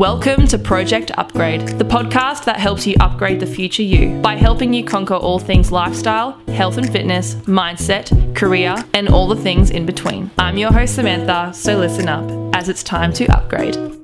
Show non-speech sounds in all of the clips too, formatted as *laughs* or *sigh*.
Welcome to Project Upgrade, the podcast that helps you upgrade the future you by helping you conquer all things lifestyle, health and fitness, mindset, career, and all the things in between. I'm your host, Samantha, so listen up as it's time to upgrade.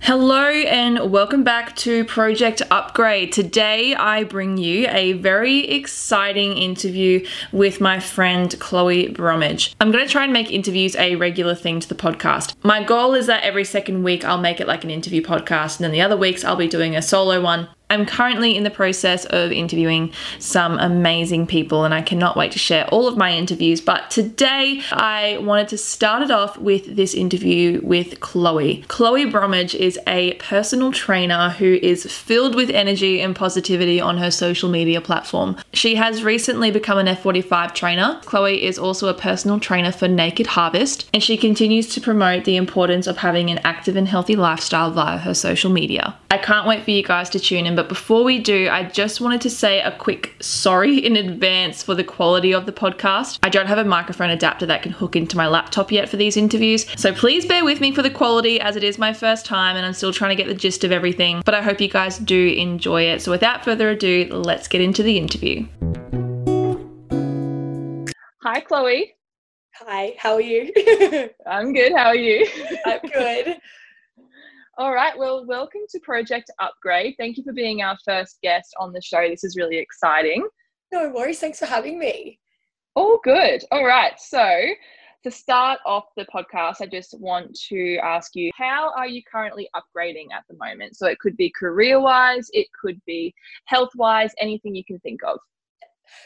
Hello and welcome back to Project Upgrade. Today I bring you a very exciting interview with my friend Chloe Bromage. I'm going to try and make interviews a regular thing to the podcast. My goal is that every second week I'll make it like an interview podcast, and then the other weeks I'll be doing a solo one. I'm currently in the process of interviewing some amazing people, and I cannot wait to share all of my interviews. But today, I wanted to start it off with this interview with Chloe. Chloe Bromage is a personal trainer who is filled with energy and positivity on her social media platform. She has recently become an F45 trainer. Chloe is also a personal trainer for Naked Harvest, and she continues to promote the importance of having an active and healthy lifestyle via her social media. I can't wait for you guys to tune in but before we do, I just wanted to say a quick sorry in advance for the quality of the podcast. I don't have a microphone adapter that can hook into my laptop yet for these interviews, so please bear with me for the quality as it is my first time and I'm still trying to get the gist of everything. But I hope you guys do enjoy it. So without further ado, let's get into the interview. Hi, Chloe. Hi, how are you? *laughs* I'm good. How are you? I'm good. *laughs* All right. Well, welcome to Project Upgrade. Thank you for being our first guest on the show. This is really exciting. No worries. Thanks for having me. All good. All right. So, to start off the podcast, I just want to ask you how are you currently upgrading at the moment? So, it could be career wise, it could be health wise, anything you can think of.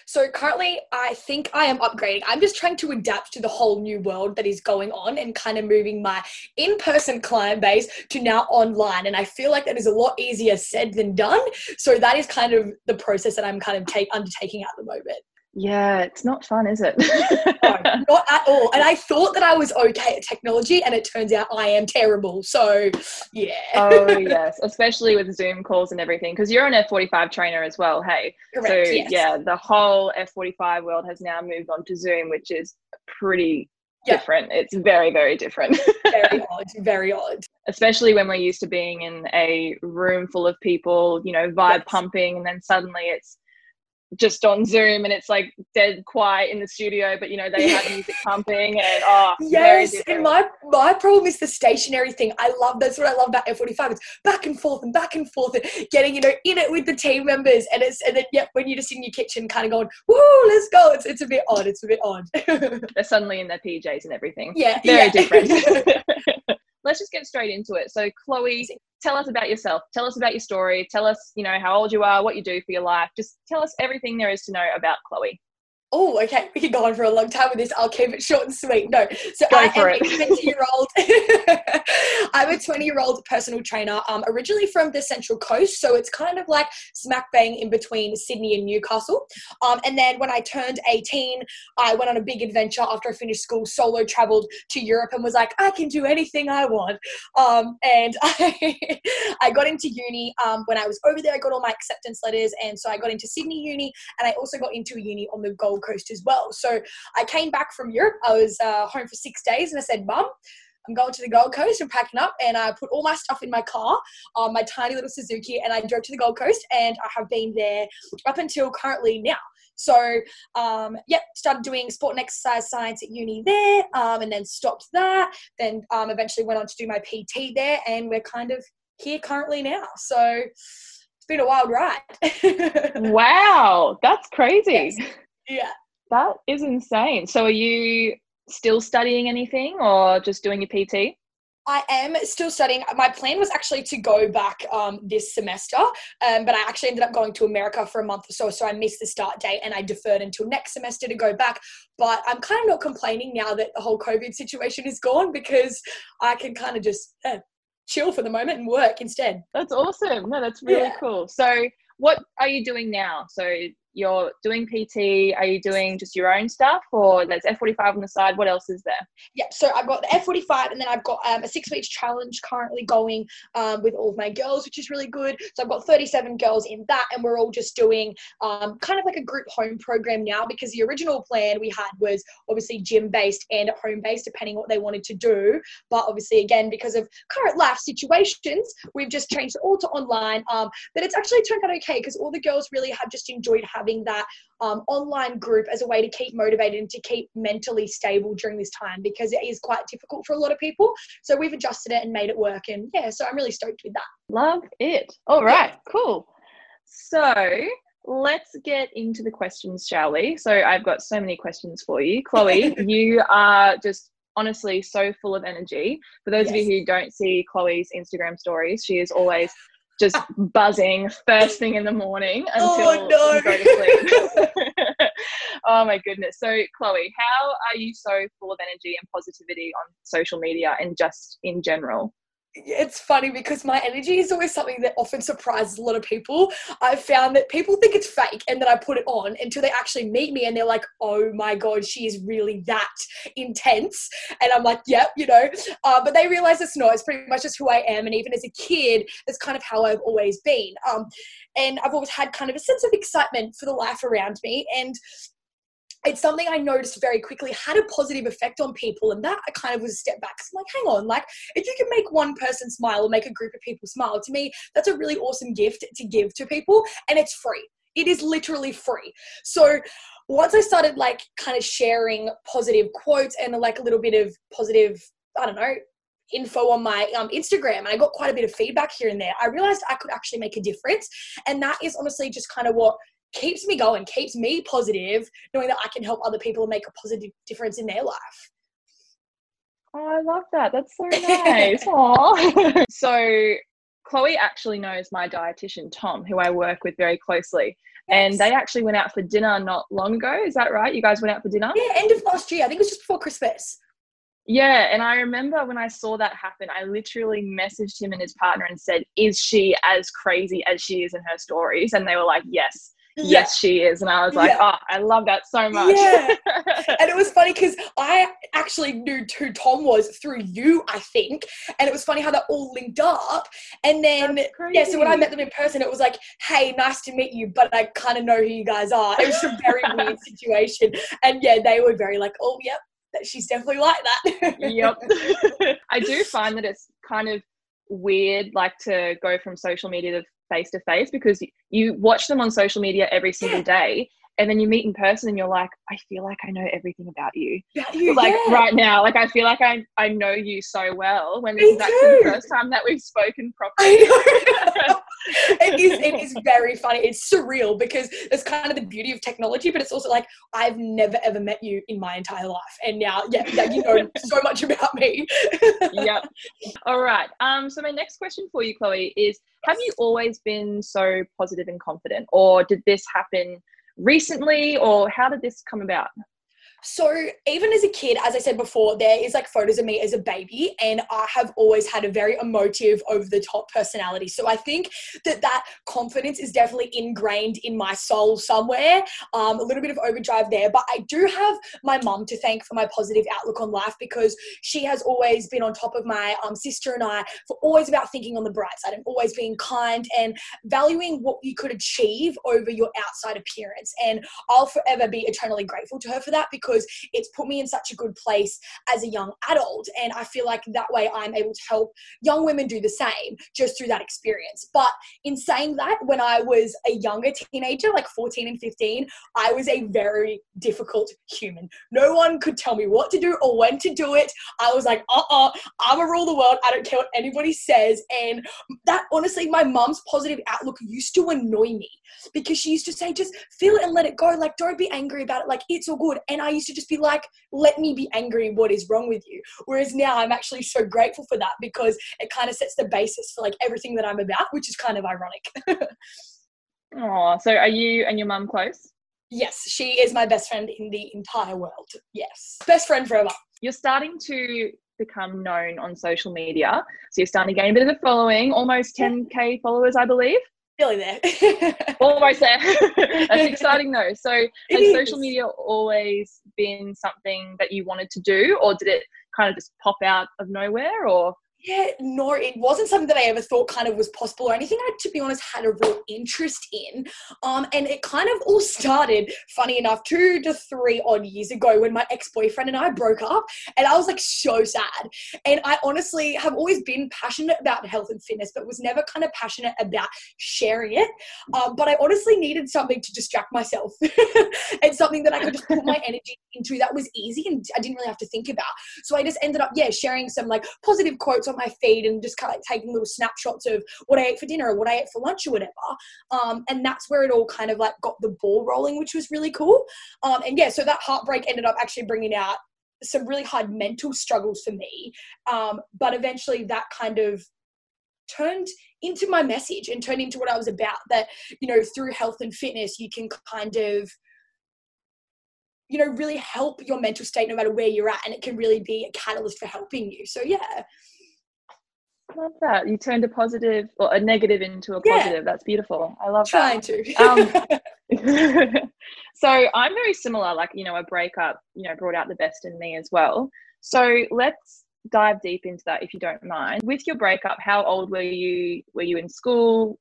So currently, I think I am upgrading. I'm just trying to adapt to the whole new world that is going on and kind of moving my in person client base to now online. And I feel like that is a lot easier said than done. So that is kind of the process that I'm kind of take, undertaking at the moment. Yeah, it's not fun, is it? no, *laughs* not at all. And I thought that I was okay at technology, and it turns out I am terrible. So, yeah. oh, *laughs* yes, especially with Zoom calls and everything, because you're an F45 trainer as well, hey? Correct, so, yes. yeah, the whole F45 world has now moved on to Zoom, which is pretty yeah. different. It's very, very different. very *laughs* odd, very odd. Especially when we're used to being in a room full of people, you know, vibe yes. pumping, and then suddenly it's just on Zoom and it's like dead quiet in the studio, but you know, they have *laughs* music pumping and oh Yes, and my my problem is the stationary thing. I love that's what I love about F45. It's back and forth and back and forth and getting, you know, in it with the team members and it's and then yeah, when you're just in your kitchen kind of going, Woo, let's go. It's it's a bit odd. It's a bit odd. *laughs* They're suddenly in their PJs and everything. Yeah. Very yeah. different. *laughs* Let's just get straight into it. So Chloe, tell us about yourself. Tell us about your story. Tell us, you know, how old you are, what you do for your life. Just tell us everything there is to know about Chloe oh, okay, we can go on for a long time with this. I'll keep it short and sweet. No, so go I for am it. a 20 year old. *laughs* I'm a 20 year old personal trainer, um, originally from the Central Coast. So it's kind of like smack bang in between Sydney and Newcastle. Um, and then when I turned 18, I went on a big adventure after I finished school, solo traveled to Europe and was like, I can do anything I want. Um, and *laughs* I, I got into uni. Um, when I was over there, I got all my acceptance letters. And so I got into Sydney Uni and I also got into a uni on the Gold Coast as well. So I came back from Europe. I was uh, home for six days and I said, Mum, I'm going to the Gold Coast and packing up. And I put all my stuff in my car, um, my tiny little Suzuki, and I drove to the Gold Coast. And I have been there up until currently now. So, um, yep, started doing sport and exercise science at uni there, um, and then stopped that. Then um, eventually went on to do my PT there, and we're kind of here currently now. So, it's been a wild ride. *laughs* wow, that's crazy. Yes. Yeah. That is insane. So are you still studying anything or just doing your PT? I am still studying. My plan was actually to go back um, this semester, um, but I actually ended up going to America for a month or so, so I missed the start date and I deferred until next semester to go back. But I'm kind of not complaining now that the whole COVID situation is gone because I can kind of just uh, chill for the moment and work instead. That's awesome. No, that's really Yeah. cool. So what are you doing now? So you're doing PT. Are you doing just your own stuff, or there's F45 on the side? What else is there? Yeah, so I've got the F45, and then I've got um, a six weeks challenge currently going um, with all of my girls, which is really good. So I've got 37 girls in that, and we're all just doing um, kind of like a group home program now because the original plan we had was obviously gym based and home based, depending what they wanted to do. But obviously, again, because of current life situations, we've just changed it all to online. Um, but it's actually turned out okay because all the girls really have just enjoyed having that um, online group as a way to keep motivated and to keep mentally stable during this time because it is quite difficult for a lot of people. So we've adjusted it and made it work. And yeah, so I'm really stoked with that. Love it. All right, yeah. cool. So let's get into the questions, shall we? So I've got so many questions for you. Chloe, *laughs* you are just honestly so full of energy. For those yes. of you who don't see Chloe's Instagram stories, she is always just buzzing first thing in the morning oh, until oh, no. you go to sleep. *laughs* oh my goodness. So, Chloe, how are you so full of energy and positivity on social media and just in general? It's funny because my energy is always something that often surprises a lot of people. I've found that people think it's fake and then I put it on until they actually meet me and they're like, oh my God, she is really that intense. And I'm like, yep, you know, uh, but they realize it's not. It's pretty much just who I am. And even as a kid, that's kind of how I've always been. Um, and I've always had kind of a sense of excitement for the life around me. And it's something I noticed very quickly had a positive effect on people. And that I kind of was a step back. So I'm like, hang on, like if you can make one person smile or make a group of people smile, to me, that's a really awesome gift to give to people. And it's free. It is literally free. So once I started like kind of sharing positive quotes and like a little bit of positive, I don't know, info on my um, Instagram and I got quite a bit of feedback here and there. I realized I could actually make a difference. And that is honestly just kind of what keeps me going, keeps me positive, knowing that I can help other people and make a positive difference in their life. Oh, I love that. That's so *laughs* nice. *laughs* so Chloe actually knows my dietitian Tom, who I work with very closely. Yes. And they actually went out for dinner not long ago. Is that right? You guys went out for dinner? Yeah, end of last year. I think it was just before Christmas. Yeah, and I remember when I saw that happen, I literally messaged him and his partner and said, Is she as crazy as she is in her stories? And they were like, Yes yes she is. And i was like yeah. oh i love that so much. Yeah. *laughs* And it was funny because i actually knew who tom was through you i think. And it was funny how that all linked up. And then yeah so when i met them in person it was like hey nice to meet you but i kind of know who you guys are. It was a very *laughs* weird situation. And yeah they were very like oh yep that she's definitely like that. Yep *laughs* i do find that it's kind of weird like to go from social media to face to face because you watch them on social media every single day and then you meet in person and you're like i feel like i know everything about you. You like yeah. right now like i feel like i i know you so well when this Me is actually the first time that we've spoken properly. *laughs* it is it is very funny. It's surreal because it's kind of the beauty of technology but it's also like i've never ever met you in my entire life and now yeah, yeah you know *laughs* so much about me. Yep. All right um so my next question for you chloe is have you always been so positive and confident or did this happen recently or how did this come about so even as a kid, as I said before, there is like photos of me as a baby, and I have always had a very emotive, over the top personality. So I think that that confidence is definitely ingrained in my soul somewhere. Um, a little bit of overdrive there, but I do have my mum to thank for my positive outlook on life because she has always been on top of my um, sister and I for always about thinking on the bright side and always being kind and valuing what you could achieve over your outside appearance. And I'll forever be eternally grateful to her for that because because it's put me in such a good place as a young adult. And I feel like that way I'm able to help young women do the same just through that experience. But in saying that, when I was a younger teenager, like 14 and 15, I was a very difficult human. No one could tell me what to do or when to do it. I was like, uh uh-uh, uh, I'm a rule the world. I don't care what anybody says. And that honestly, my mom's positive outlook used to annoy me because she used to say, just feel it and let it go. Like, don't be angry about it. Like, it's all good. And I used to just be like, let me be angry. What is wrong with you? Whereas now I'm actually so grateful for that because it kind of sets the basis for like everything that I'm about, which is kind of ironic. *laughs* oh, so are you and your mum close? Yes, she is my best friend in the entire world. Yes, best friend forever. You're starting to become known on social media. So you're starting to gain a bit of a following, almost 10k followers, I believe. Nearly there. *laughs* Almost there. *laughs* That's exciting though. So It has is. social media always been something that you wanted to do or did it kind of just pop out of nowhere or Yeah, no, it wasn't something that I ever thought kind of was possible or anything I, to be honest, had a real interest in. Um, and it kind of all *laughs* started, funny enough, two to three odd years ago when my ex boyfriend and I broke up. And I was like so sad. And I honestly have always been passionate about health and fitness, but was never kind of passionate about sharing it. Um, but I honestly needed something to distract myself *laughs* and something that I could just put my *laughs* energy into that was easy and I didn't really have to think about. So I just ended up, yeah, sharing some like positive quotes on my feed and just kind of like taking little snapshots of what I ate for dinner or what I ate for lunch or whatever. Um, and that's where it all kind of like got the ball rolling, which was really cool. Um, and yeah, so that heartbreak ended up actually bringing out some really hard mental struggles for me. Um, but eventually that kind of turned into my message and turned into what I was about that, you know, through health and fitness, you can kind of you know really help your mental state no matter where you're at and it can really be a catalyst for helping you so yeah love that. You turned a positive or a negative into a Yeah. positive. That's beautiful. I love trying that. to Um, *laughs* *laughs* so I'm very similar. Like, you know, a breakup, you know, brought out the best in me as well. So let's dive deep into that if you don't mind. With your breakup, how old were you? Were you in school?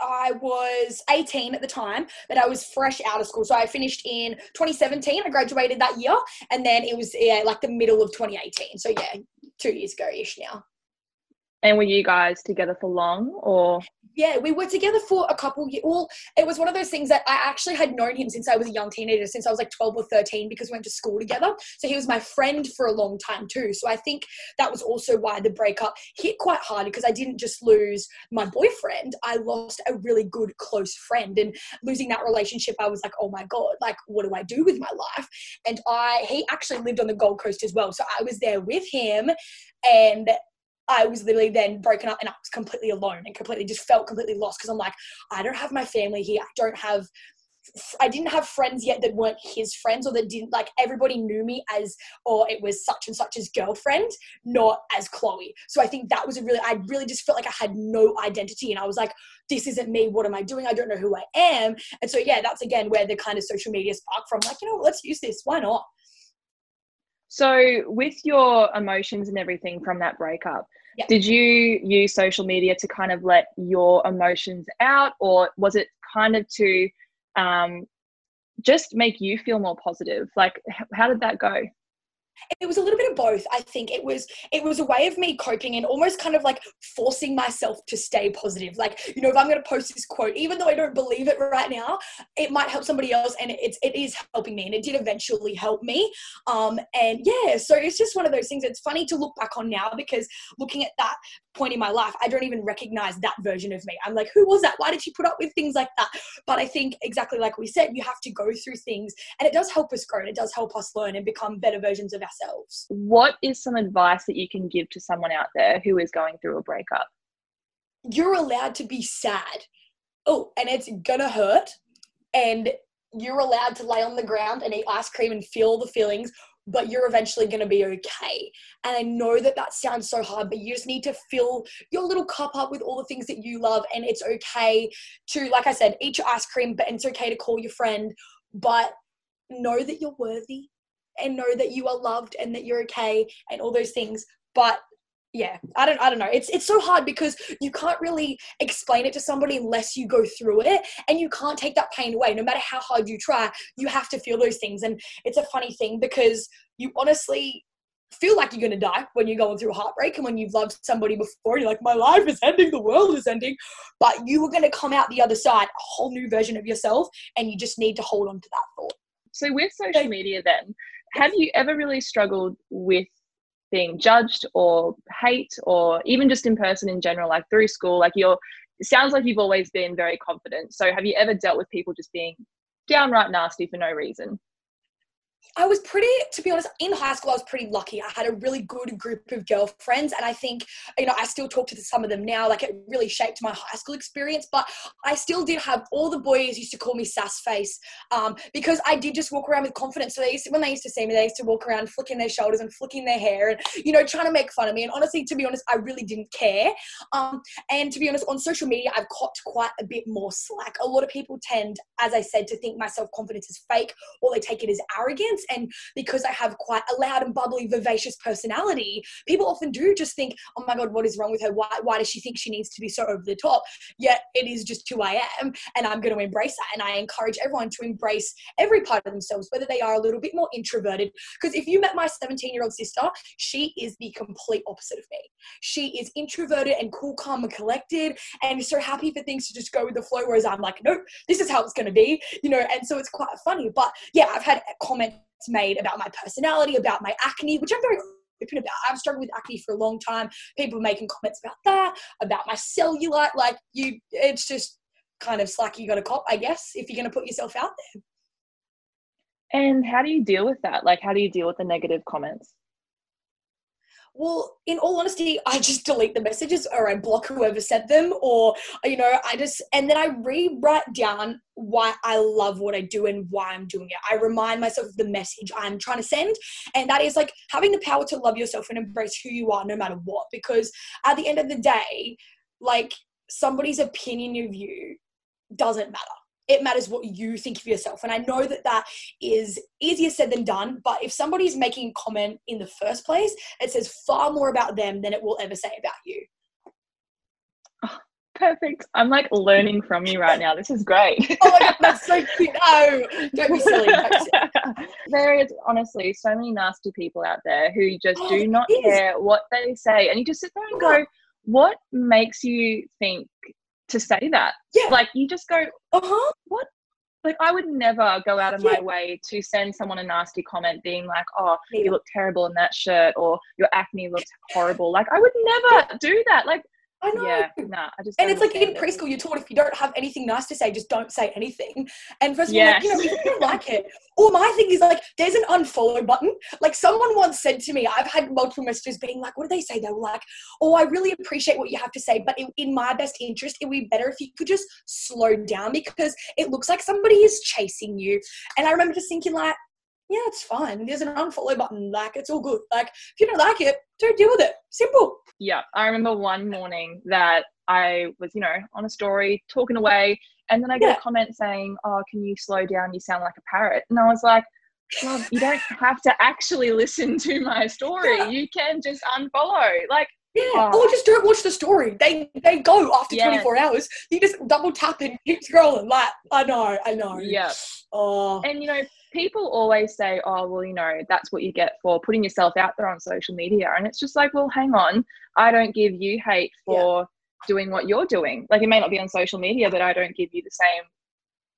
I was 18 at the time, but I was fresh out of school. So I finished in 2017. I graduated that year, and then it was yeah, like the middle of 2018. So yeah, two years ago ish now. And were you guys together for long or Yeah, we were together for a couple years. Well, it was one of those things that I actually had known him since I was a young teenager, since I was like 12 or 13, because we went to school together. So he was my friend for a long time too. So I think that was also why the breakup hit quite hard because I didn't just lose my boyfriend, I lost a really good close friend. And losing that relationship, I was like, oh my God, like, what do I do with my life? And I, he actually lived on the Gold Coast as well. So I was there with him and I was literally then broken up and I was completely alone and completely just felt completely lost because I'm like, I don't have my family here. I don't have, I didn't have friends yet that weren't his friends or that didn't like everybody knew me as, or it was such and such's girlfriend, not as Chloe. So I think that was a really, I really just felt like I had no identity and I was like, this isn't me. What am I doing? I don't know who I am. And so, yeah, that's again where the kind of social media spark from like, you know, let's use this. Why not? So with your emotions and everything from that breakup, Yeah. did you use social media to kind of let your emotions out or was it kind of to um, just make you feel more positive? Like how did that go? It was a little bit of both i think. It was it was a way of me coping and almost kind of like forcing myself to stay positive. Like you know if i'm going to post this quote even though i don't believe it right now it might help somebody else and it's it is helping me and it did eventually help me. Um and yeah so it's just one of those things. It's funny to look back on now because looking at that point in my life i don't even recognize that version of me i'm like who was that why did she put up with things like that but i think exactly like we said you have to go through things and it does help us grow and it does help us learn and become better versions of ourselves What is some advice that you can give to someone out there who is going through a breakup? you're allowed to be sad. Oh, and it's gonna hurt. And you're allowed to lay on the ground and eat ice cream and feel the feelings, but you're eventually gonna be okay. And I know that that sounds so hard, but you just need to fill your little cup up with all the things that you love. And it's okay to, like I said, eat your ice cream, but it's okay to call your friend. But know that you're worthy and know that you are loved and that you're okay and all those things. But yeah i don't i don't know. It's it's so hard because you can't really explain it to somebody unless you go through it and you can't take that pain away. No matter how hard you try you have to feel those things and it's a funny thing because you honestly feel like you're going to die when you're going through a heartbreak and when you've loved somebody before you're like my life is ending the world is ending. But you are going to come out the other side a whole new version of yourself and you just need to hold on to that thought. So with social media then, have you ever really struggled with being judged or hate or even just in person in general, like through school? Like you're it sounds like you've always been very confident. So have you ever dealt with people just being downright nasty for no reason? I was pretty, to be honest, in high school, I was pretty lucky. I had a really good group of girlfriends, and I think, you know, I still talk to some of them now. Like, it really shaped my high school experience, but I still did have all the boys used to call me sass face um, because I did just walk around with confidence. So, they used to, when they used to see me, they used to walk around flicking their shoulders and flicking their hair and, you know, trying to make fun of me. And honestly, to be honest, I really didn't care. Um, and to be honest, on social media, I've caught quite a bit more slack. A lot of people tend, as I said, to think my self confidence is fake or they take it as arrogance. And because I have quite a loud and bubbly, vivacious personality, people often do just think, oh my God, what is wrong with her? Why, why does she think she needs to be so over the top? Yet it is just who I am, and I'm going to embrace that. And I encourage everyone to embrace every part of themselves, whether they are a little bit more introverted. Because if you met my 17 year old sister, she is the complete opposite of me. She is introverted and cool, calm, and collected, and so happy for things to just go with the flow. Whereas I'm like, nope, this is how it's going to be, you know. And so it's quite funny. But yeah, I've had comments made about my personality, about my acne, which I'm very open about. I've struggled with acne for a long time. People making comments about that, about my cellulite. Like you, it's just kind of slack you got to cop, I guess, if you're going to put yourself out there. And how do you deal with that? Like, how do you deal with the negative comments? Well, in all honesty, I just delete the messages or I block whoever sent them, or, you know, I just, and then I rewrite down why I love what I do and why I'm doing it. I remind myself of the message I'm trying to send. And that is like having the power to love yourself and embrace who you are no matter what. Because at the end of the day, like somebody's opinion of you doesn't matter it matters what you think of yourself. And I know that that is easier said than done, but if somebody's making a comment in the first place, it says far more about them than it will ever say about you. Oh, perfect. I'm like learning from you right now. This is great. *laughs* oh my God, that's so cute. No, don't be silly. *laughs* there is honestly so many nasty people out there who just oh, do not care what they say. And you just sit there and go, what makes you think to say that. Yeah. Like you just go, uh-huh. What? Like I would never go out of yeah. my way to send someone a nasty comment being like, Oh, you look terrible in that shirt or your acne looks horrible. Like I would never do that. Like I know. Yeah, nah, I just and it's like in it. preschool, you're taught if you don't have anything nice to say, just don't say anything. And first of all, like, you know, if you don't like it. Or my thing is like, there's an unfollow button. Like someone once said to me, I've had multiple messages being like, what do they say? They were like, oh, I really appreciate what you have to say, but in, in my best interest, it would be better if you could just slow down because it looks like somebody is chasing you. And I remember just thinking like, yeah, it's fine. There's an unfollow button. Like, it's all good. Like, if you don't like it, don't deal with it. Simple. Yeah. I remember one morning that I was, you know, on a story talking away, and then I get yeah. a comment saying, Oh, can you slow down? You sound like a parrot. And I was like, well, you don't have to actually *laughs* listen to my story. Yeah. You can just unfollow. Like, yeah, oh. or just don't watch the story. They they go after yeah. 24 hours. You just double tap and keep scrolling. Like, I know, I know. Yeah. Oh. And you know, people always say, oh, well, you know, that's what you get for putting yourself out there on social media. And it's just like, well, hang on. I don't give you hate for yeah. doing what you're doing. Like, it may not be on social media, but I don't give you the same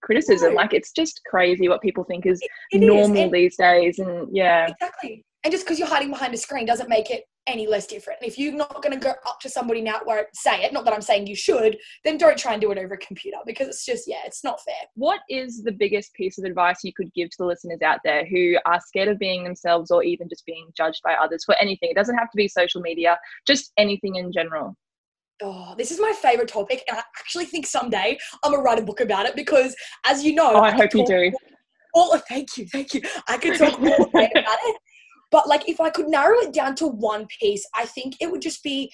criticism. No. Like, it's just crazy what people think is it, it normal is. these days. And yeah. Exactly. And just because you're hiding behind a screen doesn't make it any less different. If you're not going to go up to somebody now where say it, not that I'm saying you should, then don't try and do it over a computer because it's just, yeah, it's not fair. What is the biggest piece of advice you could give to the listeners out there who are scared of being themselves or even just being judged by others for anything? It doesn't have to be social media, just anything in general. Oh, this is my favorite topic, and I actually think someday I'm gonna write a book about it because, as you know, oh, I, I hope you do. All, all, oh, thank you, thank you. I could talk all *laughs* day about it, but like, if I could narrow it down to one piece, I think it would just be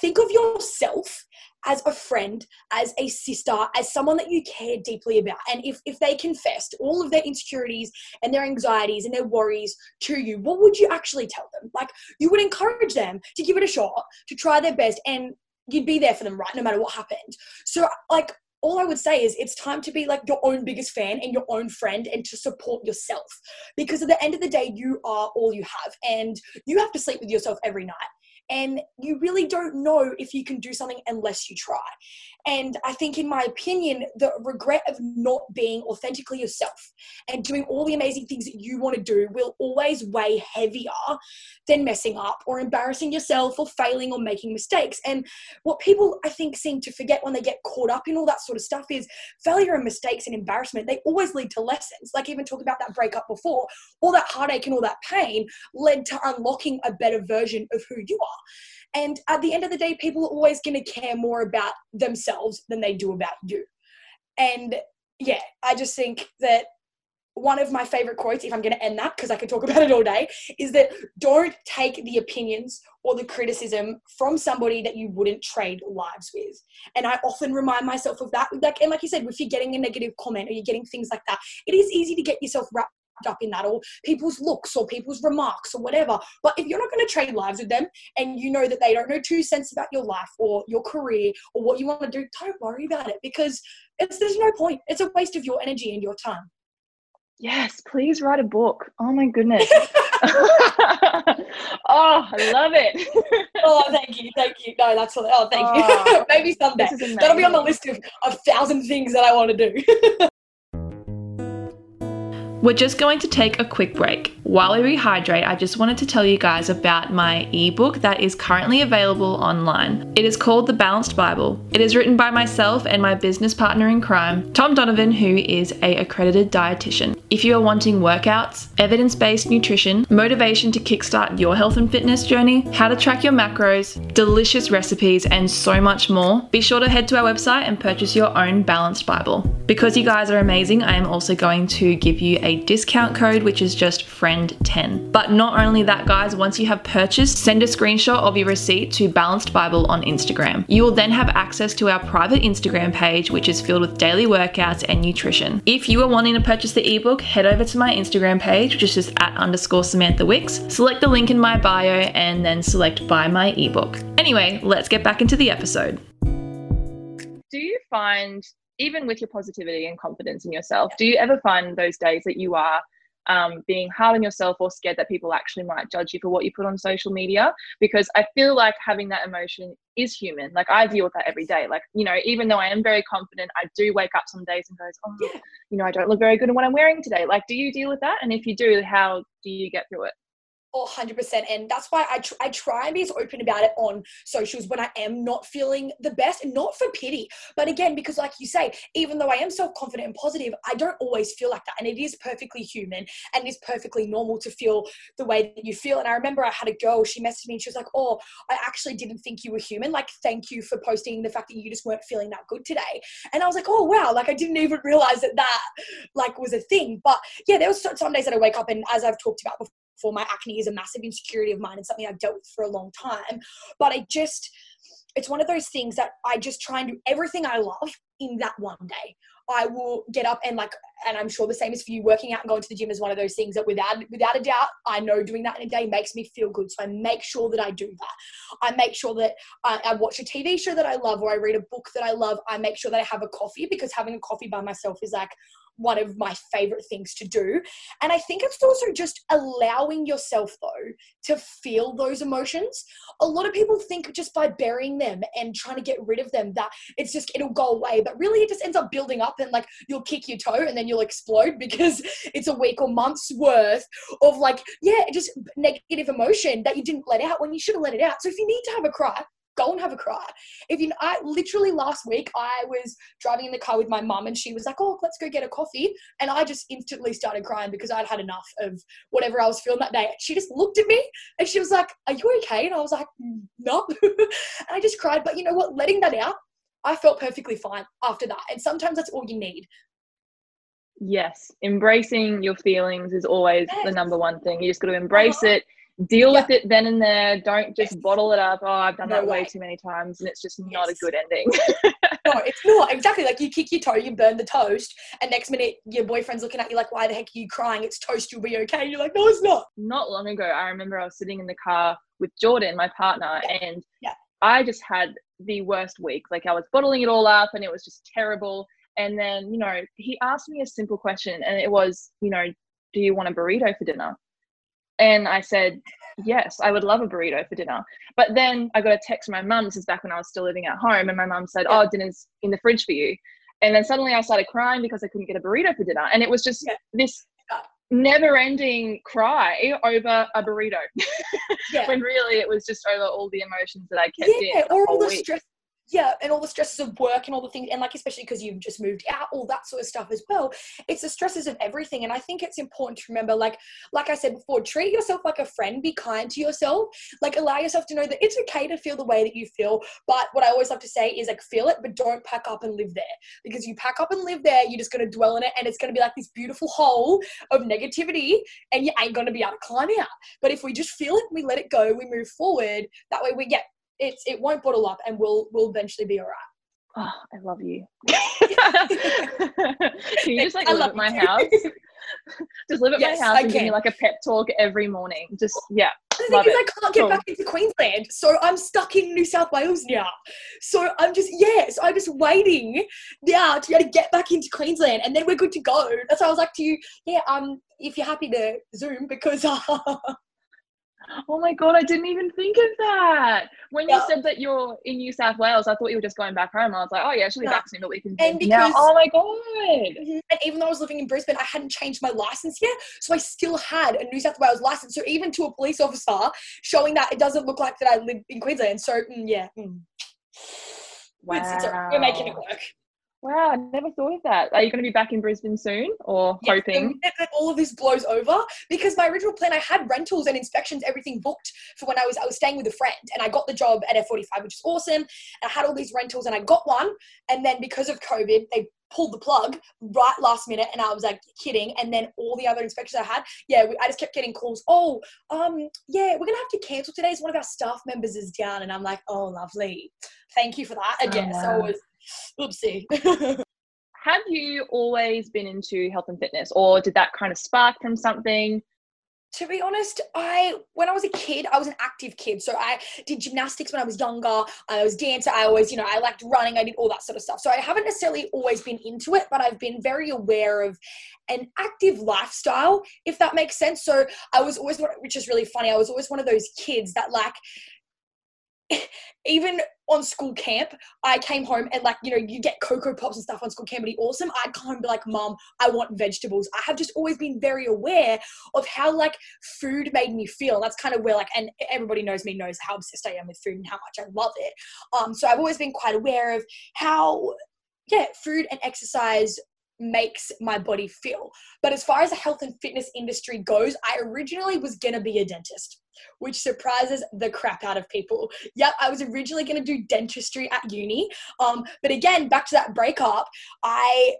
think of yourself as a friend, as a sister, as someone that you care deeply about. And if, if they confessed all of their insecurities and their anxieties and their worries to you, what would you actually tell them? Like, you would encourage them to give it a shot, to try their best, and you'd be there for them, right? No matter what happened. So, like, all I would say is it's time to be like your own biggest fan and your own friend and to support yourself. Because at the end of the day, you are all you have and you have to sleep with yourself every night. And you really don't know if you can do something unless you try. And I think, in my opinion, the regret of not being authentically yourself and doing all the amazing things that you want to do will always weigh heavier than messing up or embarrassing yourself or failing or making mistakes. And what people, I think, seem to forget when they get caught up in all that sort of stuff is failure and mistakes and embarrassment, they always lead to lessons. Like, even talking about that breakup before, all that heartache and all that pain led to unlocking a better version of who you are. And at the end of the day, people are always going to care more about themselves than they do about you. And yeah, I just think that one of my favorite quotes, if I'm going to end that, because I could talk about it all day, is that don't take the opinions or the criticism from somebody that you wouldn't trade lives with. And I often remind myself of that. Like, and like you said, if you're getting a negative comment or you're getting things like that, it is easy to get yourself wrapped up in that or people's looks or people's remarks or whatever. But if you're not going to trade lives with them and you know that they don't know two cents about your life or your career or what you want to do, don't worry about it because it's there's no point. It's a waste of your energy and your time. Yes, please write a book. Oh my goodness. *laughs* *laughs* oh, I love it. *laughs* oh, thank you, thank you. No, that's all. Oh, thank oh, you. Maybe someday. That'll be on the list of a thousand things that I want to do. We're just going to take a quick break. While we rehydrate, I just wanted to tell you guys about my ebook that is currently available online. It is called The Balanced Bible. It is written by myself and my business partner in crime, Tom Donovan, who is a accredited dietitian. If you are wanting workouts, evidence-based nutrition, motivation to kickstart your health and fitness journey, how to track your macros, delicious recipes, and so much more, be sure to head to our website and purchase your own Balanced Bible. Because you guys are amazing, I am also going to give you discount code, which is just FRIEND10. But not only that, guys, once you have purchased, send a screenshot of your receipt to Balanced Bible on Instagram. You will then have access to our private Instagram page, which is filled with daily workouts and nutrition. If you are wanting to purchase the ebook, head over to my Instagram page, which is just at underscore Samantha Wicks. Select the link in my bio and then select buy my ebook. Anyway, let's get back into the episode. Do you find even with your positivity and confidence in yourself, do you ever find those days that you are um, being hard on yourself or scared that people actually might judge you for what you put on social media? Because I feel like having that emotion is human. Like I deal with that every day. Like, you know, even though I am very confident, I do wake up some days and goes, oh, yeah. you know, I don't look very good in what I'm wearing today. Like, do you deal with that? And if you do, how do you get through it? Oh, 100%. And that's why I, tr- I try and be as open about it on socials when I am not feeling the best, not for pity. But again, because like you say, even though I am self confident and positive, I don't always feel like that. And it is perfectly human and it is perfectly normal to feel the way that you feel. And I remember I had a girl, she messaged me and she was like, Oh, I actually didn't think you were human. Like, thank you for posting the fact that you just weren't feeling that good today. And I was like, Oh, wow. Like, I didn't even realize that that like was a thing. But yeah, there was some days that I wake up and as I've talked about before, for my acne is a massive insecurity of mine and something I've dealt with for a long time. But I just, it's one of those things that I just try and do everything I love in that one day. I will get up and like, and I'm sure the same is for you. Working out and going to the gym is one of those things that, without without a doubt, I know doing that in a day makes me feel good. So I make sure that I do that. I make sure that I, I watch a TV show that I love, or I read a book that I love. I make sure that I have a coffee because having a coffee by myself is like one of my favorite things to do. And I think it's also just allowing yourself, though, to feel those emotions. A lot of people think just by burying them and trying to get rid of them that it's just, it'll go away. But really, it just ends up building up and like you'll kick your toe and then you'll explode *laughs* because it's a week or month's worth of like, yeah, just negative emotion that you didn't let out when you should have let it out. So if you need to have a cry, go and have a cry. If you, I literally last week I was driving in the car with my mum and she was like, "Oh, let's go get a coffee," and I just instantly started crying because I'd had enough of whatever I was feeling that day. She just looked at me and she was like, "Are you okay?" And I was like, "No," *laughs* and I just cried. But you know what? Letting that out, I felt perfectly fine after that. And sometimes that's all you need. Yes, embracing your feelings is always yes. the number one thing. You just got to embrace uh-huh. it deal with it then and there. Don't just yes. bottle it up. Oh, I've done no that way. way. too many times, and it's just yes. not a good ending. no, *laughs* it's not exactly like you kick your toe, you burn the toast, and next minute your boyfriend's looking at you like, "Why the heck are you crying? It's toast. You'll be okay." And you're like, "No, it's not." Not long ago, I remember I was sitting in the car with Jordan, my partner, yeah. and yeah. I just had the worst week. Like I was bottling it all up, and it was just terrible. And then, you know, he asked me a simple question, and it was, you know, do you want a burrito for dinner? And I said, yes, I would love a burrito for dinner. But then I got a text from my mum. This is back when I was still living at home. And my mum said, oh, dinner's in the fridge for you. And then suddenly I started crying because I couldn't get a burrito for dinner. And it was just Yeah. this never ending cry over a burrito. Yeah. *laughs* when really it was just over all the emotions that I kept in. yeah, the or all the week. stress. Yeah, and all the stresses of work and all the things, and like especially because you've just moved out, all that sort of stuff as well. It's the stresses of everything, and I think it's important to remember, like, like I said before, treat yourself like a friend. Be kind to yourself. Like, allow yourself to know that it's okay to feel the way that you feel. But what I always love to say is, like, feel it, but don't pack up and live there. Because you pack up and live there, you're just gonna dwell in it, and it's gonna be like this beautiful hole of negativity, and you ain't gonna be able to climb out. But if we just feel it, we let it go, we move forward. That way, we get it's it won't bottle up and we'll we'll eventually be all right. Oh, I love you. *laughs* *laughs* Can you just like I live love at my you house? *laughs* just live at Yes, my house I and give me like a pep talk every morning. Just yeah. The thing is, it. I can't get Cool. back into Queensland, so I'm stuck in New South Wales now. So I'm just yeah, so I'm just waiting now to be able to get back into Queensland, and then we're good to go. That's why I was like to you, yeah, um, if you're happy to Zoom because uh, Oh my god, I didn't even think of that. When you said that you're in New South Wales, I thought you were just going back home. I was like, oh yeah, she'll be No. back soon, but we can. And Zoom now. because- oh my god. and even though I was living in Brisbane, I hadn't changed my license yet, so I still had a New South Wales license. So even to a police officer, showing that it doesn't look like that I live in Queensland. So mm, yeah. mm. Wow. We're making it work. Wow, I never thought of that. Are you going to be back in Brisbane soon, or Yes, hoping? that- all of this blows over because my original plan I had rentals and inspections everything booked for when I was I was staying with a friend and I got the job at F45 which is awesome. And I had all these rentals and I got one and then because of COVID they pulled the plug right last minute and I was like kidding. And then all the other inspections I had yeah we, I just kept getting calls oh um yeah we're gonna have to cancel today. One of our staff members is down. And I'm like oh lovely. Thank you for that. And Oh, yeah so it was oopsie *laughs* Have you always been into health and fitness, or did that kind of spark from something? to be honest, I when I was a kid, I was an active kid. So I did gymnastics when I was younger. I was dancer. I always, you know, I liked running. I did all that sort of stuff. So I haven't necessarily always been into it, but I've been very aware of an active lifestyle, if that makes sense. So I was always, which is really funny. I was always one of those kids that like. Even on school camp, I came home and like you know you get Coco Pops and stuff on school camp, it'd be awesome. I'd come and be like, "Mom, I want vegetables." I have just always been very aware of how like food made me feel. That's kind of where like, and everybody knows me knows how obsessed I am with food and how much I love it. Um, so I've always been quite aware of how, yeah, food and exercise makes my body feel. But as far as the health and fitness industry goes, I originally was gonna be a dentist. Which surprises the crap out of people. Yep, I was originally to do dentistry at uni. Um, but again, back to that breakup, I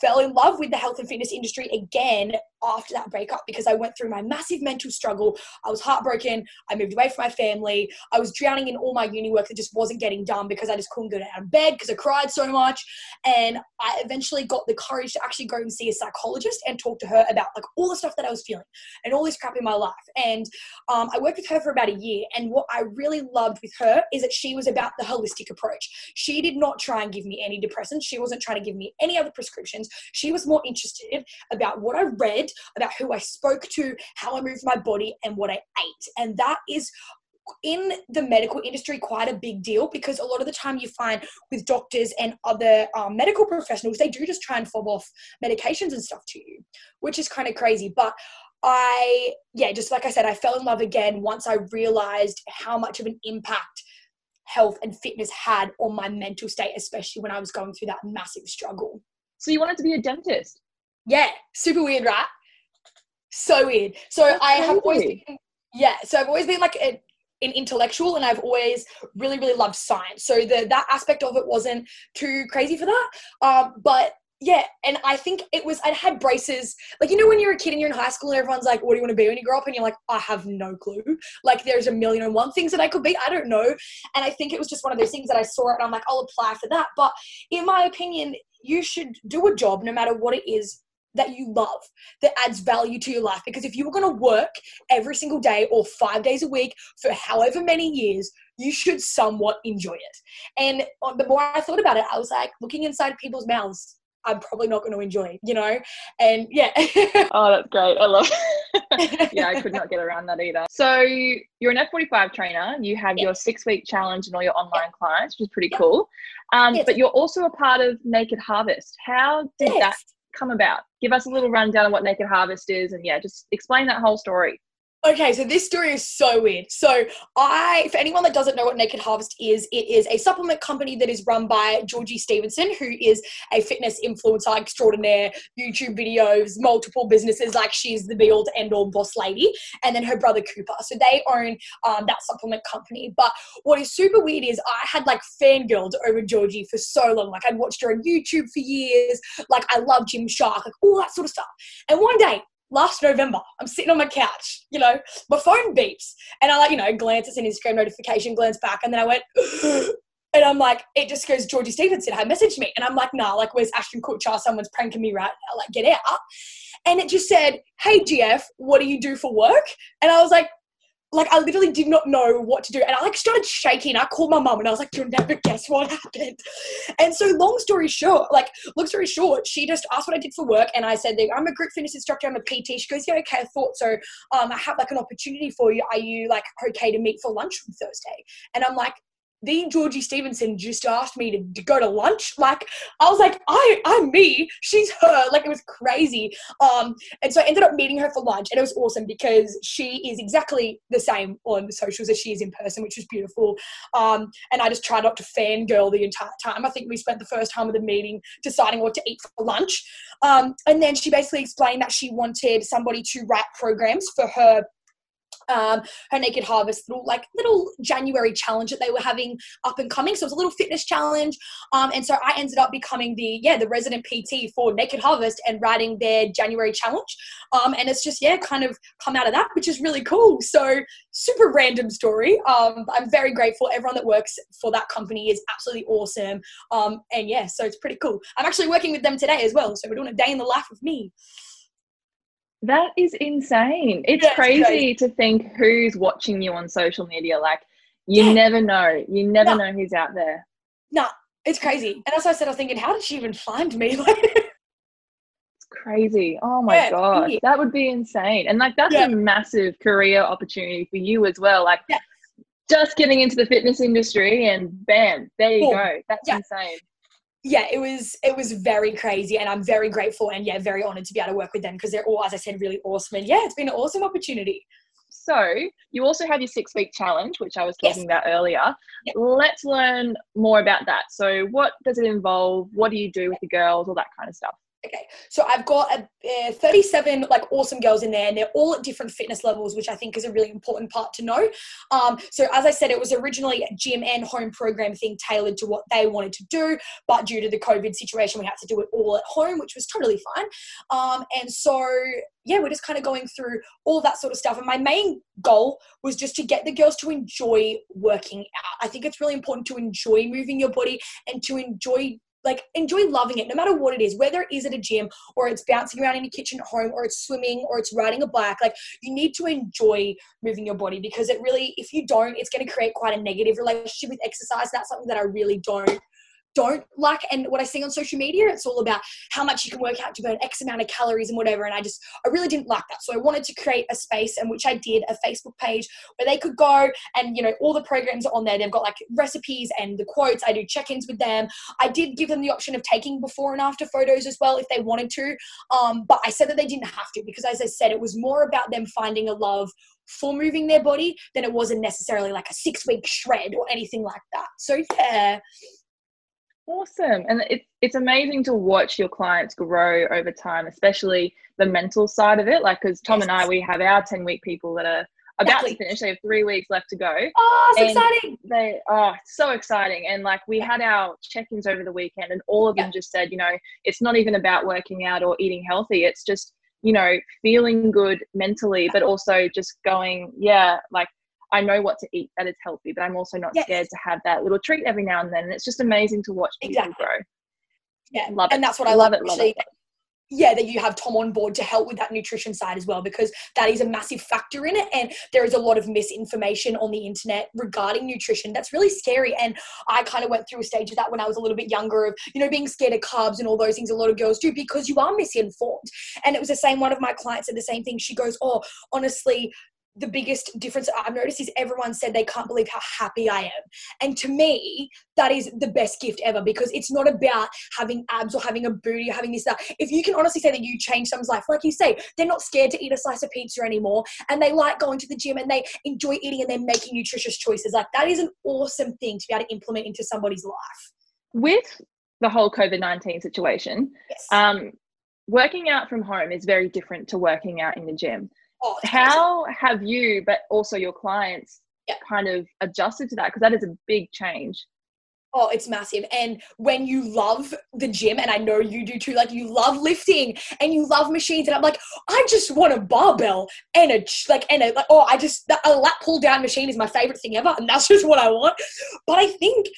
fell in love with the health and fitness industry again after that breakup because I went through my massive mental struggle. I was heartbroken. I moved away from my family. I was drowning in all my uni work that just wasn't getting done because I just couldn't get out of bed because I cried so much. And I eventually got the courage to actually go and see a psychologist and talk to her about like all the stuff that I was feeling and all this crap in my life. And um, I worked with her for about a year. And what I really loved with her is that she was about the holistic approach. She did not try and give me any depressants. She wasn't trying to give me any other prescriptions. She was more interested about what I read, about who I spoke to, how I moved my body, and what I ate. And that is in the medical industry quite a big deal because a lot of the time you find with doctors and other um, medical professionals they do just try and fob off medications and stuff to you which is kind of crazy but i yeah just like i said i fell in love again once i realized how much of an impact health and fitness had on my mental state especially when i was going through that massive struggle So you wanted to be a dentist? yeah, super weird, right? So weird. So That's I have always been, yeah. So I've always been like a, an intellectual, and I've always really, really loved science. So the that aspect of it wasn't too crazy for that. Um, but yeah, and I think it was. I had braces. Like you know, when you're a kid and you're in high school, and everyone's like, "What do you want to be when you grow up?" And you're like, "I have no clue." Like there's a million and one things that I could be. I don't know. And I think it was just one of those things that I saw it, and I'm like, I'll apply for that. But in my opinion, you should do a job no matter what it is that you love that adds value to your life because if you were going to work every single day or five days a week for however many years you should somewhat enjoy it and uh, the more i thought about it i was like looking inside people's mouths I'm probably not going to enjoy, you know? And yeah. *laughs* oh, that's great. I love *laughs* Yeah, I could not get around that either. So you're an F45 trainer. You have yes. your six week challenge and all your online yes. clients, which is pretty yes. cool. Um, But you're also a part of Naked Harvest. How did that come about? Give us a little rundown of what Naked Harvest is and yeah, just explain that whole story. Okay, so this story is so weird. So, I, for anyone that doesn't know what Naked Harvest is, it is a supplement company that is run by Georgie Stevenson, who is a fitness influencer extraordinaire, YouTube videos, multiple businesses. Like she's the be all to end all boss lady, and then her brother Cooper. So they own um, that supplement company. But what is super weird is I had like fangirled over Georgie for so long. Like I'd watched her on YouTube for years. Like I love Gymshark, like all that sort of stuff. And one day last November, I'm sitting on my couch, you know, my phone beeps, and I like, you know, glance at an Instagram notification, glance back, and then I went, *gasps* and I'm like, it just goes, Georgie Stevenson had messaged me, and I'm like, nah, like, where's Ashton Kutcher? Someone's pranking me right now, like, get out. And it just said, hey, GF, what do you do for work? And I was like, like I literally did not know what to do. And I like started shaking. I called my mum and I was like, you'll never guess what happened. And so long story short, like long story short, she just asked what I did for work and I said, I'm a group fitness instructor, I'm a PT. She goes, Yeah, okay, I thought so. Um, I have like an opportunity for you. Are you like okay to meet for lunch on Thursday? And I'm like, the Georgie Stevenson just asked me to, to, go to lunch. Like I was like, I I'm me, she's her. Like it was crazy. Um, and so I ended up meeting her for lunch, and it was awesome because she is exactly the same on the socials as she is in person, which was beautiful. Um, and I just tried not to fangirl the entire time. I think we spent the first time of the meeting deciding what to eat for lunch. Um, and then she basically explained that she wanted somebody to write programs for her um, her Naked Harvest little like little January challenge that they were having up and coming. So it was a little fitness challenge, um, and so I ended up becoming the yeah the resident PT for Naked Harvest and writing their January challenge. Um, and it's just yeah kind of come out of that, which is really cool. So super random story. Um, I'm very grateful. Everyone that works for that company is absolutely awesome. Um, and yeah, so it's pretty cool. I'm actually working with them today as well. So we're doing a day in the life of me. That is insane. It's yeah, crazy to think who's watching you on social media. Like, you yeah. never know. You never no. know who's out there. No, it's crazy. And that's why I said, I was thinking, how did she even find me? *laughs* it's crazy. Oh my yeah, god, that would be insane. And like, that's a massive career opportunity for you as well. Like, just getting into the fitness industry, and bam, there you cool. go. That's insane yeah, it was it was very crazy, and I'm very grateful and yeah, very honored to be able to work with them because they're all, as I said, really awesome. And yeah, it's been an awesome opportunity. So you also have your six week challenge, which I was talking yes. about earlier. Yep. Let's learn more about that. So what does it involve? What do you do with the girls? All that kind of stuff. Okay, so I've got a, 37 like awesome girls in there, and they're all at different fitness levels, which I think is a really important part to know. Um, so as I said, it was originally a gym and home program thing tailored to what they wanted to do, but due to the COVID situation, we had to do it all at home, which was totally fine. Um, and so yeah, we're just kind of going through all that sort of stuff. And my main goal was just to get the girls to enjoy working out. I think it's really important to enjoy moving your body and to enjoy like enjoy loving it no matter what it is whether it is at a gym or it's bouncing around in your kitchen at home or it's swimming or it's riding a bike like you need to enjoy moving your body because it really if you don't it's going to create quite a negative relationship with exercise that's something that i really don't don't like and what I see on social media, it's all about how much you can work out to burn X amount of calories and whatever. And I just, I really didn't like that. So I wanted to create a space and which I did a Facebook page where they could go and, you know, all the programs are on there. They've got like recipes and the quotes. I do check ins with them. I did give them the option of taking before and after photos as well if they wanted to. Um, but I said that they didn't have to because, as I said, it was more about them finding a love for moving their body than it wasn't necessarily like a six week shred or anything like that. So, yeah. Awesome. And it's it's amazing to watch your clients grow over time, especially the mental side of it. Like, because Tom yes. and I, we have our 10 week people that are about exactly. to finish. They have three weeks left to go. Oh, it's exciting. They are oh, so exciting. And like, we had our check ins over the weekend, and all of them just said, you know, it's not even about working out or eating healthy. It's just, you know, feeling good mentally, but also just going, yeah, like, I know what to eat that is healthy, but I'm also not yes. scared to have that little treat every now and then. And it's just amazing to watch people exactly. grow. Yeah, love it. And that's what I love, love it. Love it. yeah, that you have Tom on board to help with that nutrition side as well, because that is a massive factor in it. And there is a lot of misinformation on the internet regarding nutrition that's really scary. And I kind of went through a stage of that when I was a little bit younger of, you know, being scared of carbs and all those things a lot of girls do because you are misinformed. And it was the same, one of my clients said the same thing. She goes, Oh, honestly, the biggest difference I've noticed is everyone said they can't believe how happy I am. And to me, that is the best gift ever because it's not about having abs or having a booty or having this, that. If you can honestly say that you changed someone's life, like you say, they're not scared to eat a slice of pizza anymore and they like going to the gym and they enjoy eating and they're making nutritious choices. Like that is an awesome thing to be able to implement into somebody's life. With the whole COVID 19 situation, yes. um, working out from home is very different to working out in the gym Oh, How crazy. have you, but also your clients, yeah. kind of adjusted to that? Because that is a big change. Oh, it's massive. And when you love the gym, and I know you do too, like you love lifting and you love machines, and I'm like, I just want a barbell and a like and a like, oh, I just a lat pull down machine is my favorite thing ever, and that's *laughs* just what I want. But I think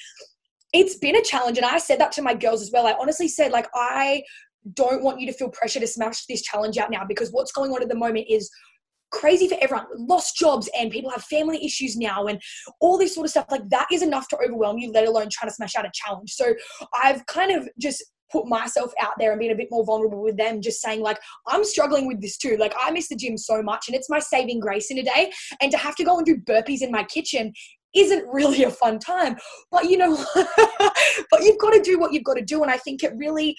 it's been a challenge, and I said that to my girls as well. I honestly said like I don't want you to feel pressure to smash this challenge out now because what's going on at the moment is crazy for everyone. Lost jobs and people have family issues now and all this sort of stuff. Like that is enough to overwhelm you, let alone trying to smash out a challenge. So I've kind of just put myself out there and been a bit more vulnerable with them, just saying, like, I'm struggling with this too. Like, I miss the gym so much and it's my saving grace in a day. And to have to go and do burpees in my kitchen isn't really a fun time. But you know, *laughs* but you've got to do what you've got to do. And I think it really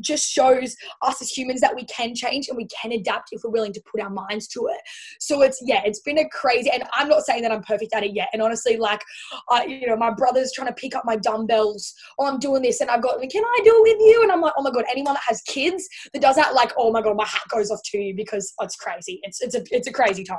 just shows us as humans that we can change and we can adapt if we're willing to put our minds to it. So it's yeah, it's been a crazy, and I'm not saying that I'm perfect at it yet. And honestly, like, I you know, my brother's trying to pick up my dumbbells. Oh, I'm doing this, and I've got, can I do it with you? And I'm like, oh my god, anyone that has kids that does that, like, oh my god, my hat goes off to you because it's crazy. It's it's a it's a crazy time.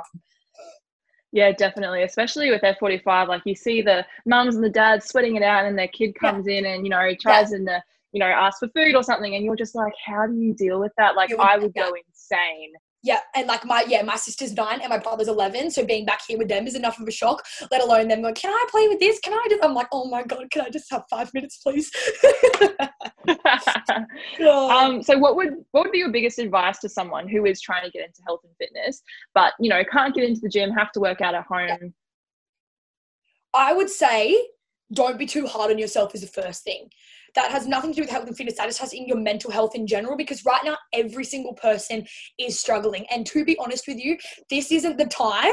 Yeah, definitely. Especially with F45, like you see the mums and the dads sweating it out, and their kid comes yeah. in and you know tries yeah. and the you know, ask for food or something, and you're just like, how do you deal with that? Like, I would go insane. Yeah, and like my yeah, my sister's nine and my brother's eleven, so being back here with them is enough of a shock. Let alone them going, "Can I play with this? Can I?" Just? I'm like, "Oh my god, can I just have five minutes, please?" *laughs* *laughs* um, so what would what would be your biggest advice to someone who is trying to get into health and fitness, but you know can't get into the gym, have to work out at home? Yeah. I would say don't be too hard on yourself is the first thing that has nothing to do with health and fitness that just has in your mental health in general because right now every single person is struggling. And to be honest with you this isn't the time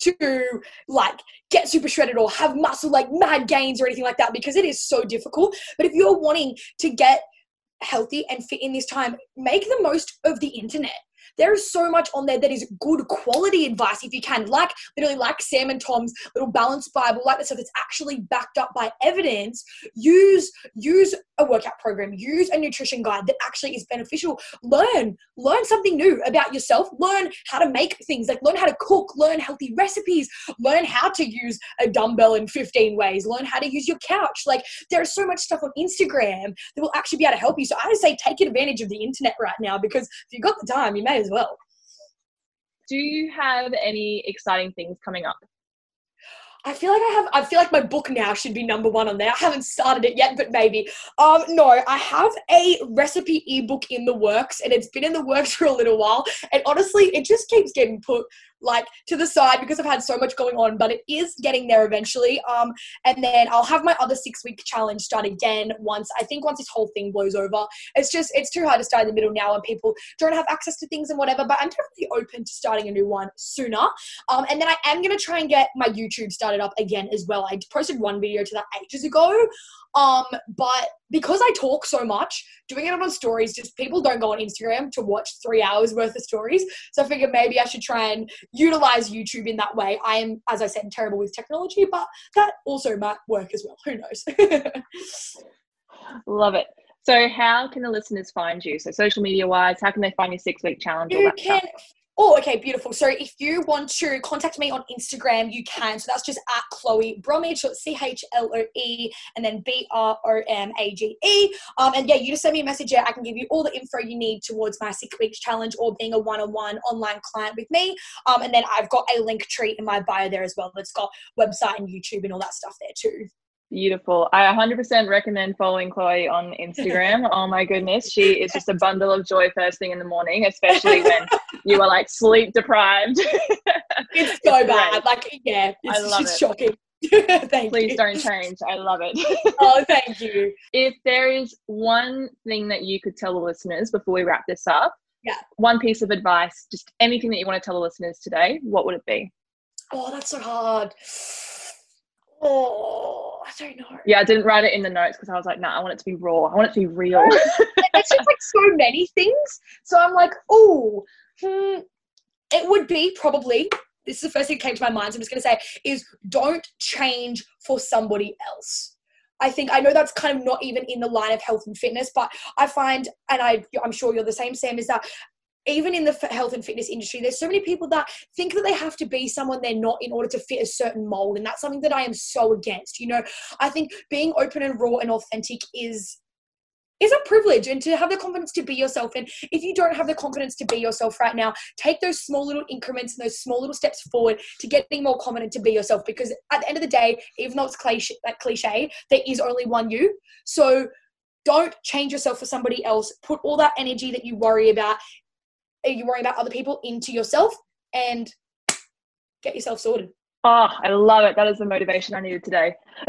to like get super shredded or have muscle like mad gains or anything like that because it is so difficult. But if you're wanting to get healthy and fit in this time make the most of the internet there is so much on there that is good quality advice if you can, like literally like Sam and Tom's little balance Bible, like the stuff that's actually backed up by evidence. Use use a workout program, use a nutrition guide that actually is beneficial. Learn, learn something new about yourself. Learn how to make things, like learn how to cook, learn healthy recipes, learn how to use a dumbbell in 15 ways, learn how to use your couch. Like there is so much stuff on Instagram that will actually be able to help you. So I would say take advantage of the internet right now because if you've got the time, you may well. Do you have any exciting things coming up? I feel like I have. I feel like my book now should be number one on there. I haven't started it yet, but maybe. Um, no, I have a recipe ebook in the works, and it's been in the works *laughs* for a little while. And honestly, it just keeps getting put like to the side because I've had so much going on, but it is getting there eventually. Um, and then I'll have my other six week challenge start again once I think once this whole thing blows over. It's just it's too hard to start in the middle now and people don't have access to things and whatever. But I'm definitely open to starting a new one sooner. Um, and then I am gonna try and get my YouTube started up again as well. I posted one video to that ages ago. Um, but because I talk so much, doing it on stories, just people don't go on Instagram to watch three hours worth of stories. So I figured maybe I should try and utilize YouTube in that way. I am, as I said, terrible with technology, but that also might work as well. *laughs* Who knows? *laughs* Love it. So, how can the listeners find you? So, social media wise, how can they find your six week challenge? You can stuff? Oh, okay, beautiful. So if you want to contact me on Instagram, you can. So that's just at Chloe Bromage, so C H L O E and then B R O M A G E. Um, and yeah, you just send me a message there. I can give you all the info you need towards my six weeks challenge or being a one on one online client with me. Um, and then I've got a link tree in my bio there as well that's got website and YouTube and all that stuff there too. Beautiful. I 100% recommend following Chloe on Instagram. *laughs* oh my goodness, she is just a bundle of joy first thing in the morning, especially when *laughs* you are like sleep deprived. *laughs* it's so it's bad. Great. Like, yeah, it's I love just it. shocking. thank Please you. don't change. I love it. oh, thank you. If there is one thing that you could tell the listeners before we wrap this up, yeah, one piece of advice, just anything that you want to tell the listeners today, what would it be? Oh, that's so hard. Oh, I don't know. Yeah, I didn't write it in the notes because I was like, nah, I want it to be raw. I want it to be real. *laughs* *laughs* it's just like so many things. So I'm like, oh, hmm, it would be probably. This is the first thing that came to my mind. So I'm just going to say is don't change for somebody else. I think I know that's kind of not even in the line of health and fitness, but I find, and I, I'm sure you're the same, Sam, is that even in the health and fitness industry, there's so many people that think that they have to be someone they're not in order to fit a certain mold. And that's something that I am so against. You know, I think being open and raw and authentic is is a privilege and to have the confidence to be yourself. And if you don't have the confidence to be yourself right now, take those small little increments and those small little steps forward to getting more confident to be yourself. Because at the end of the day, even though it's cliche, that cliche, there is only one you. So don't change yourself for somebody else. Put all that energy that you worry about you worrying about other people into yourself and get yourself sorted. Oh, I love it. That is the motivation I needed today. *laughs*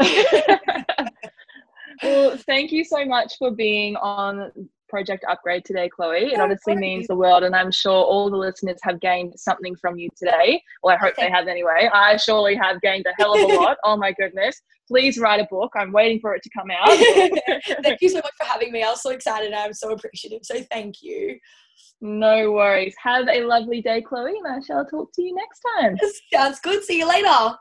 well, thank you so much for being on Project Upgrade today, Chloe. It honestly means the world, and I'm sure all the listeners have gained something from you today. Well, I hope they have anyway. I surely have gained a hell of a *laughs* lot. oh my goodness. Please write a book. I'm waiting for it to come out. *laughs* thank you so much for having me. I was so excited. I'm so appreciative. So thank you. No worries. Have a lovely day, Chloe, and I shall talk to you next time. Sounds good. See you later.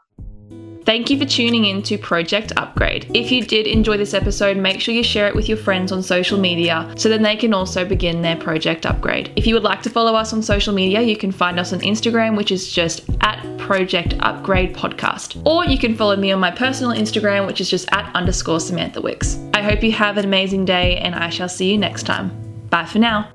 Thank you for tuning in to Project Upgrade. If you did enjoy this episode, make sure you share it with your friends on social media so then they can also begin their Project Upgrade. If you would like to follow us on social media, you can find us on Instagram, which is just at Project Upgrade Podcast. Or you can follow me on my personal Instagram, which is just at underscore Samantha Wicks. I hope you have an amazing day and I shall see you next time. Bye for now.